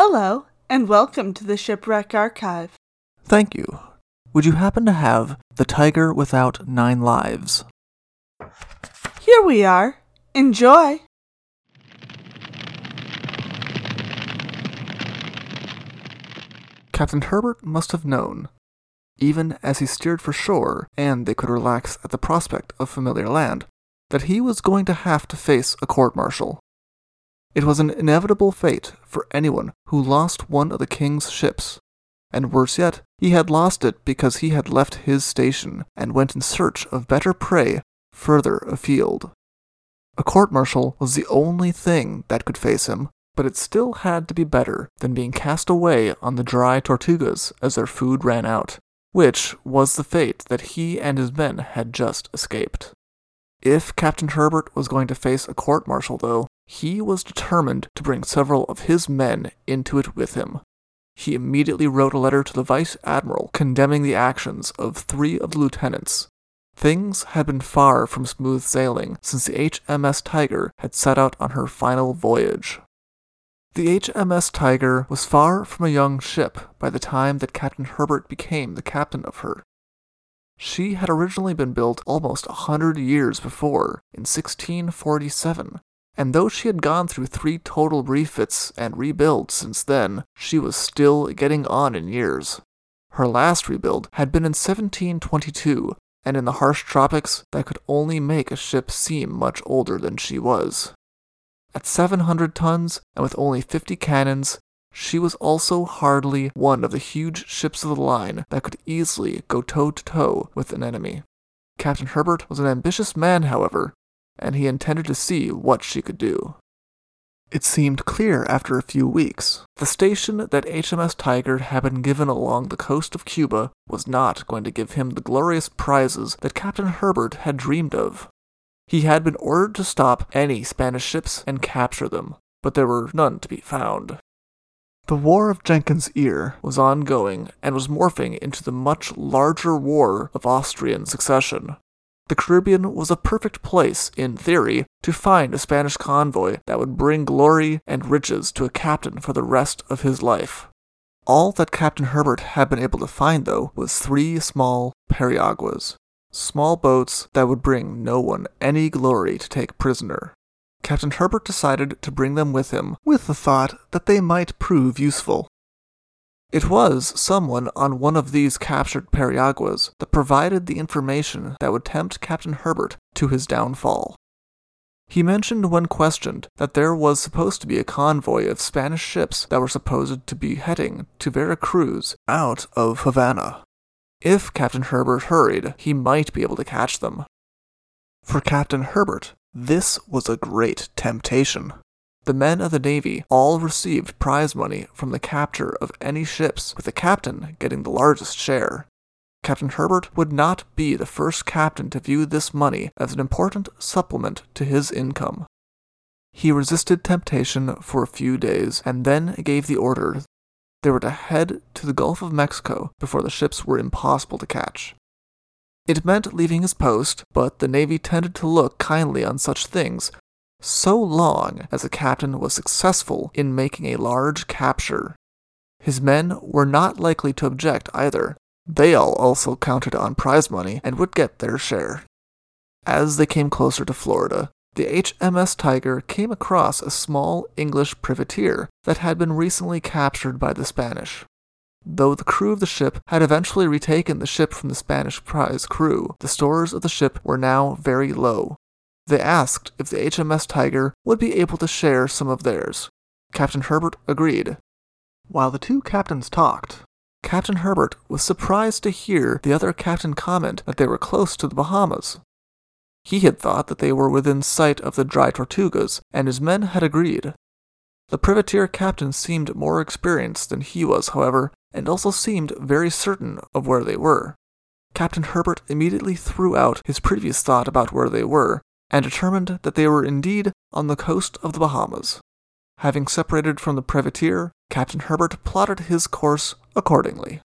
Hello, and welcome to the Shipwreck Archive. Thank you. Would you happen to have The Tyger Without Nine Lives? Here we are. Enjoy! Captain Herbert must have known, even as he steered for shore and they could relax at the prospect of familiar land, that he was going to have to face a court martial. It was an inevitable fate for anyone who lost one of the king's ships, and worse yet, he had lost it because he had left his station and went in search of better prey further afield. A court martial was the only thing that could face him, but it still had to be better than being cast away on the dry Tortugas as their food ran out, which was the fate that he and his men had just escaped. If Captain Herbert was going to face a court martial, though, he was determined to bring several of his men into it with him. He immediately wrote a letter to the Vice Admiral condemning the actions of three of the lieutenants. Things had been far from smooth sailing since the HMS Tyger had set out on her final voyage. The HMS Tyger was far from a young ship by the time that Captain Herbert became the captain of her. She had originally been built almost a hundred years before, in 1647, and though she had gone through three total refits and rebuilds since then, she was still getting on in years. Her last rebuild had been in 1722, and in the harsh tropics, that could only make a ship seem much older than she was. At 700 tons, and with only 50 cannons, she was also hardly one of the huge ships of the line that could easily go toe to toe with an enemy. Captain Herbert was an ambitious man, however, and he intended to see what she could do. It seemed clear after a few weeks. The station that HMS Tyger had been given along the coast of Cuba was not going to give him the glorious prizes that Captain Herbert had dreamed of. He had been ordered to stop any Spanish ships and capture them, but there were none to be found. The War of Jenkins' Ear was ongoing and was morphing into the much larger War of Austrian Succession. The Caribbean was a perfect place, in theory, to find a Spanish convoy that would bring glory and riches to a captain for the rest of his life. All that Captain Herbert had been able to find, though, was three small periaguas, small boats that would bring no one any glory to take prisoner. Captain Herbert decided to bring them with him, with the thought that they might prove useful. It was someone on one of these captured periaguas that provided the information that would tempt Captain Herbert to his downfall. He mentioned when questioned that there was supposed to be a convoy of Spanish ships that were supposed to be heading to Veracruz out of Havana. If Captain Herbert hurried, he might be able to catch them. For Captain Herbert, this was a great temptation. The men of the Navy all received prize money from the capture of any ships, with the captain getting the largest share. Captain Herbert would not be the first captain to view this money as an important supplement to his income. He resisted temptation for a few days and then gave the order they were to head to the Gulf of Mexico before the ships were impossible to catch. It meant leaving his post, but the Navy tended to look kindly on such things so long as the captain was successful in making a large capture. His men were not likely to object either. They all also counted on prize money and would get their share. As they came closer to Florida, the HMS Tyger came across a small English privateer that had been recently captured by the Spanish. Though the crew of the ship had eventually retaken the ship from the Spanish prize crew, the stores of the ship were now very low, they asked if the HMS Tyger would be able to share some of theirs. Captain Herbert agreed. While the two captains talked, Captain Herbert was surprised to hear the other captain comment that they were close to the Bahamas. He had thought that they were within sight of the dry Tortugas, and his men had agreed. The privateer captain seemed more experienced than he was, however, and also seemed very certain of where they were. Captain Herbert immediately threw out his previous thought about where they were and determined that they were indeed on the coast of the Bahamas. Having separated from the privateer, Captain Herbert plotted his course accordingly.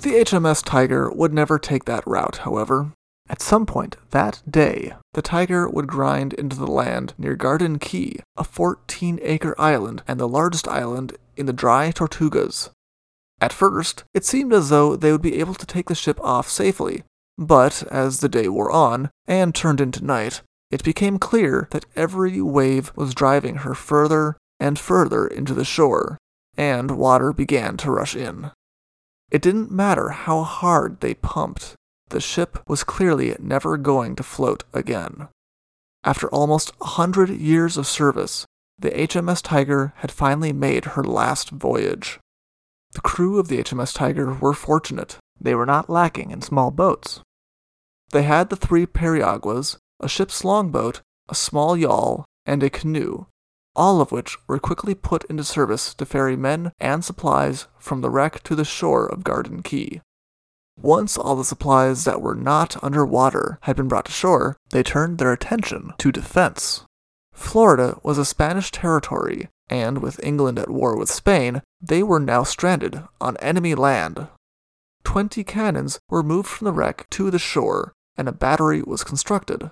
The HMS Tyger would never take that route, however. At some point that day, the tiger would grind into the land near Garden Key, a 14 acre island and the largest island in the dry Tortugas. At first, it seemed as though they would be able to take the ship off safely, but as the day wore on and turned into night, it became clear that every wave was driving her further and further into the shore, and water began to rush in. It didn't matter how hard they pumped, the ship was clearly never going to float again. After almost a hundred years of service, the HMS Tyger had finally made her last voyage. The crew of the HMS Tyger were fortunate. They were not lacking in small boats. They had the three periaguas, a ship's longboat, a small yawl, and a canoe, all of which were quickly put into service to ferry men and supplies from the wreck to the shore of Garden Key. Once all the supplies that were not underwater had been brought to shore, they turned their attention to defense. Florida was a Spanish territory, and with England at war with Spain, they were now stranded on enemy land. Twenty cannons were moved from the wreck to the shore, and a battery was constructed.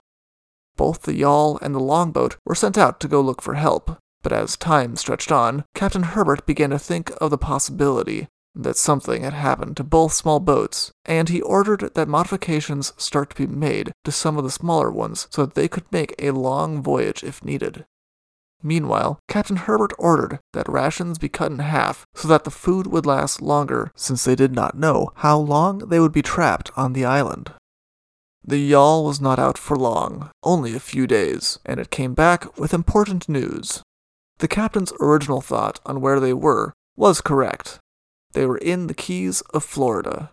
Both the yawl and the longboat were sent out to go look for help, but as time stretched on, Captain Herbert began to think of the possibility that something had happened to both small boats, and he ordered that modifications start to be made to some of the smaller ones so that they could make a long voyage if needed. Meanwhile, Captain Herbert ordered that rations be cut in half so that the food would last longer, since they did not know how long they would be trapped on the island. The yawl was not out for long, only a few days, and it came back with important news. The captain's original thought on where they were was correct. They were in the Keys of Florida.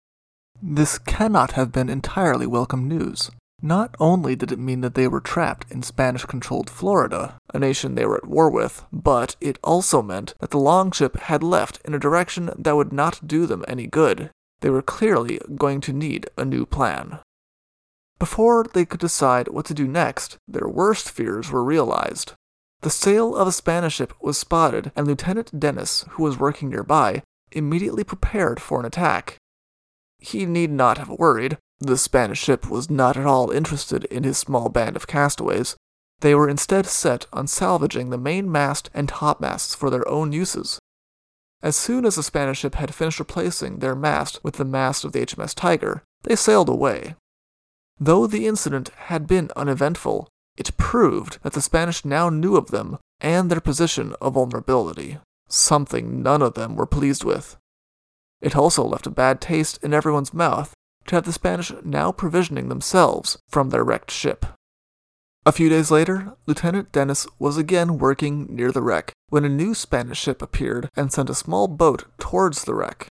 This cannot have been entirely welcome news. Not only did it mean that they were trapped in Spanish controlled Florida, a nation they were at war with, but it also meant that the longship had left in a direction that would not do them any good. They were clearly going to need a new plan. Before they could decide what to do next, their worst fears were realized. The sail of a Spanish ship was spotted, and Lieutenant Dennis, who was working nearby, immediately prepared for an attack. He need not have worried. The Spanish ship was not at all interested in his small band of castaways. They were instead set on salvaging the main mast and topmasts for their own uses. As soon as the Spanish ship had finished replacing their mast with the mast of the HMS Tyger, they sailed away. Though the incident had been uneventful, it proved that the Spanish now knew of them and their position of vulnerability something none of them were pleased with. It also left a bad taste in everyone's mouth to have the Spanish now provisioning themselves from their wrecked ship. A few days later, Lieutenant Dennis was again working near the wreck when a new Spanish ship appeared and sent a small boat towards the wreck.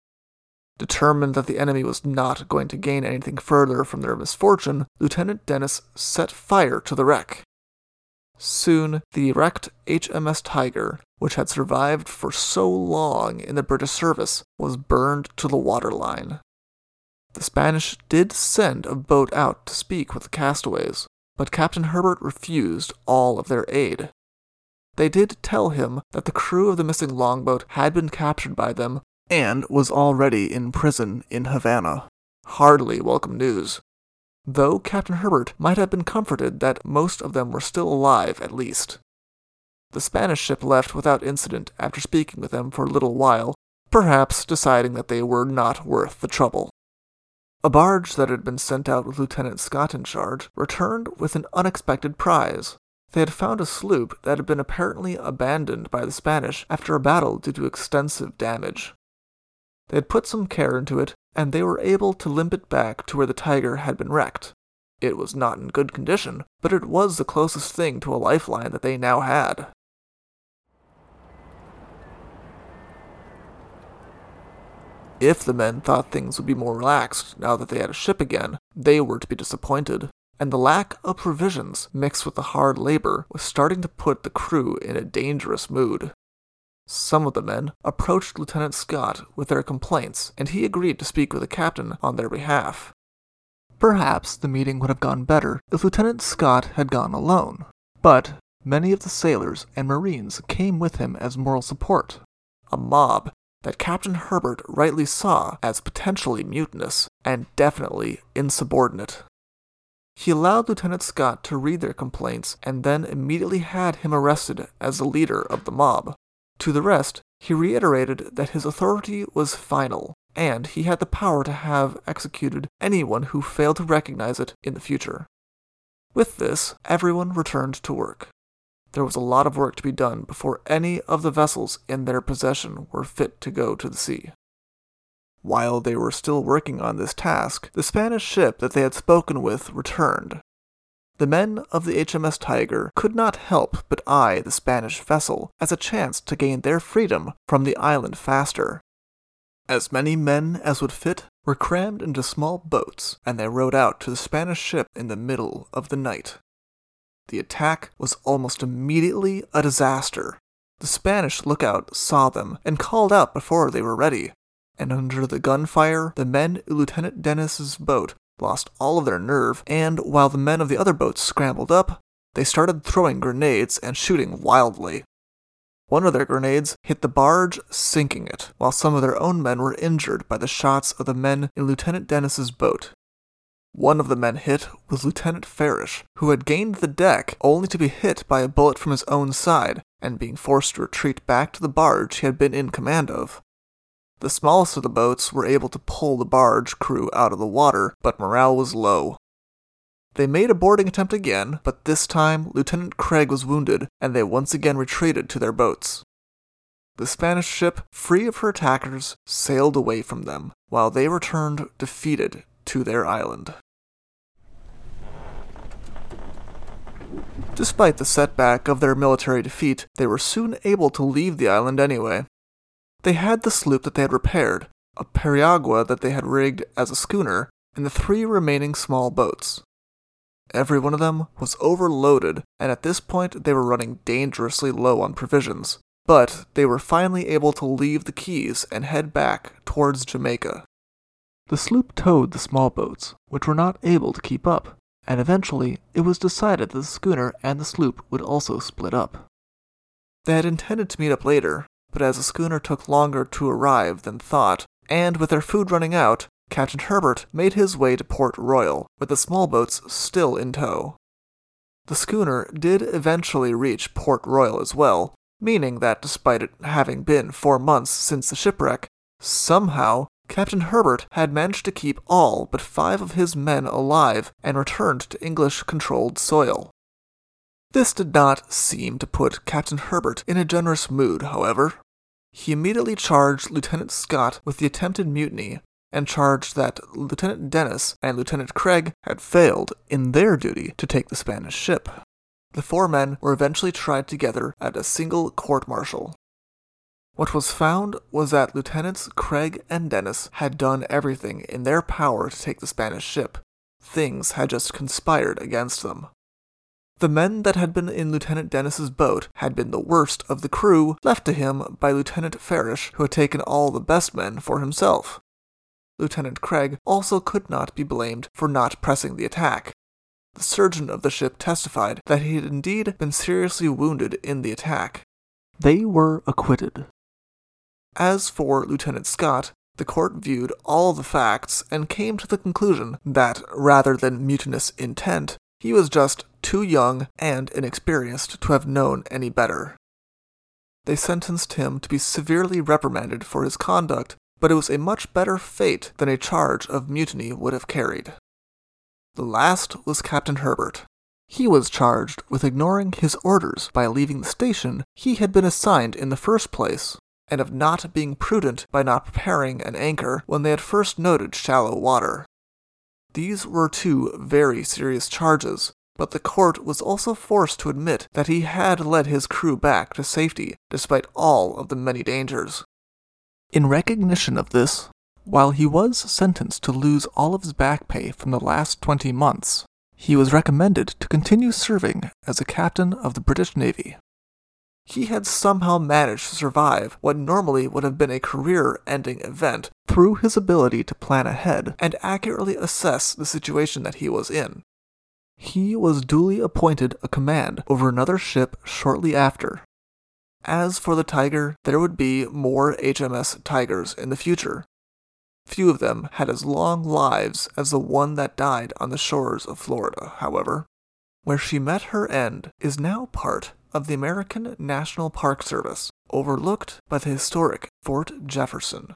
Determined that the enemy was not going to gain anything further from their misfortune, Lieutenant Dennis set fire to the wreck. Soon, the wrecked HMS Tyger, which had survived for so long in the British service, was burned to the waterline. The Spanish did send a boat out to speak with the castaways, but Captain Herbert refused all of their aid. They did tell him that the crew of the missing longboat had been captured by them and was already in prison in Havana. Hardly welcome news though Captain Herbert might have been comforted that most of them were still alive at least. The Spanish ship left without incident after speaking with them for a little while, perhaps deciding that they were not worth the trouble. A barge that had been sent out with Lieutenant Scott in charge returned with an unexpected prize. They had found a sloop that had been apparently abandoned by the Spanish after a battle due to extensive damage. They had put some care into it, and they were able to limp it back to where the tiger had been wrecked. It was not in good condition, but it was the closest thing to a lifeline that they now had. If the men thought things would be more relaxed now that they had a ship again, they were to be disappointed, and the lack of provisions mixed with the hard labor was starting to put the crew in a dangerous mood. Some of the men approached Lieutenant Scott with their complaints, and he agreed to speak with the captain on their behalf. Perhaps the meeting would have gone better if Lieutenant Scott had gone alone, but many of the sailors and marines came with him as moral support. A mob that Captain Herbert rightly saw as potentially mutinous and definitely insubordinate. he allowed Lieutenant Scott to read their complaints and then immediately had him arrested as the leader of the mob. To the rest, he reiterated that his authority was final, and he had the power to have executed anyone who failed to recognize it in the future. With this, everyone returned to work. There was a lot of work to be done before any of the vessels in their possession were fit to go to the sea. While they were still working on this task, the Spanish ship that they had spoken with returned. The men of the HMS Tyger could not help but eye the Spanish vessel as a chance to gain their freedom from the island faster. As many men as would fit were crammed into small boats, and they rowed out to the Spanish ship in the middle of the night. The attack was almost immediately a disaster. The Spanish lookout saw them and called out before they were ready, and under the gunfire, the men in Lieutenant Dennis's boat lost all of their nerve, and while the men of the other boats scrambled up, they started throwing grenades and shooting wildly. One of their grenades hit the barge, sinking it, while some of their own men were injured by the shots of the men in Lieutenant Dennis's boat. One of the men hit was Lieutenant Farish, who had gained the deck only to be hit by a bullet from his own side and being forced to retreat back to the barge he had been in command of. The smallest of the boats were able to pull the barge crew out of the water, but morale was low. They made a boarding attempt again, but this time Lieutenant Craig was wounded, and they once again retreated to their boats. The Spanish ship, free of her attackers, sailed away from them, while they returned defeated to their island. Despite the setback of their military defeat, they were soon able to leave the island anyway. They had the sloop that they had repaired, a periagua that they had rigged as a schooner, and the three remaining small boats. Every one of them was overloaded, and at this point they were running dangerously low on provisions. But they were finally able to leave the Keys and head back towards Jamaica. The sloop towed the small boats, which were not able to keep up, and eventually it was decided that the schooner and the sloop would also split up. They had intended to meet up later, but as the schooner took longer to arrive than thought, and with their food running out, Captain Herbert made his way to Port Royal, with the small boats still in tow. The schooner did eventually reach Port Royal as well, meaning that despite it having been four months since the shipwreck, somehow Captain Herbert had managed to keep all but five of his men alive and returned to English controlled soil. This did not seem to put Captain Herbert in a generous mood, however. He immediately charged Lieutenant Scott with the attempted mutiny and charged that Lieutenant Dennis and Lieutenant Craig had failed in their duty to take the Spanish ship. The four men were eventually tried together at a single court martial. What was found was that Lieutenants Craig and Dennis had done everything in their power to take the Spanish ship. Things had just conspired against them. The men that had been in Lieutenant Dennis's boat had been the worst of the crew left to him by Lieutenant Farish, who had taken all the best men for himself. Lieutenant Craig also could not be blamed for not pressing the attack. The surgeon of the ship testified that he had indeed been seriously wounded in the attack. They were acquitted. As for Lieutenant Scott, the court viewed all the facts and came to the conclusion that, rather than mutinous intent, he was just too young and inexperienced to have known any better. They sentenced him to be severely reprimanded for his conduct, but it was a much better fate than a charge of mutiny would have carried. The last was Captain Herbert. He was charged with ignoring his orders by leaving the station he had been assigned in the first place, and of not being prudent by not preparing an anchor when they had first noted shallow water. These were two very serious charges, but the court was also forced to admit that he had led his crew back to safety despite all of the many dangers. In recognition of this, while he was sentenced to lose all of his back pay from the last 20 months, he was recommended to continue serving as a captain of the British Navy. He had somehow managed to survive what normally would have been a career ending event through his ability to plan ahead and accurately assess the situation that he was in. He was duly appointed a command over another ship shortly after. As for the Tyger, there would be more HMS Tigers in the future. Few of them had as long lives as the one that died on the shores of Florida, however. Where she met her end is now part of the American National Park Service, overlooked by the historic Fort Jefferson.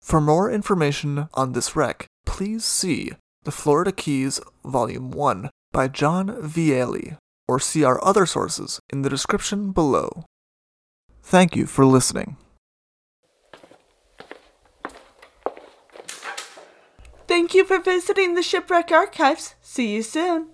For more information on this wreck, please see The Florida Keys Volume 1 by John Viele, or see our other sources in the description below. Thank you for listening. Thank you for visiting the Shipwreck Archives. See you soon.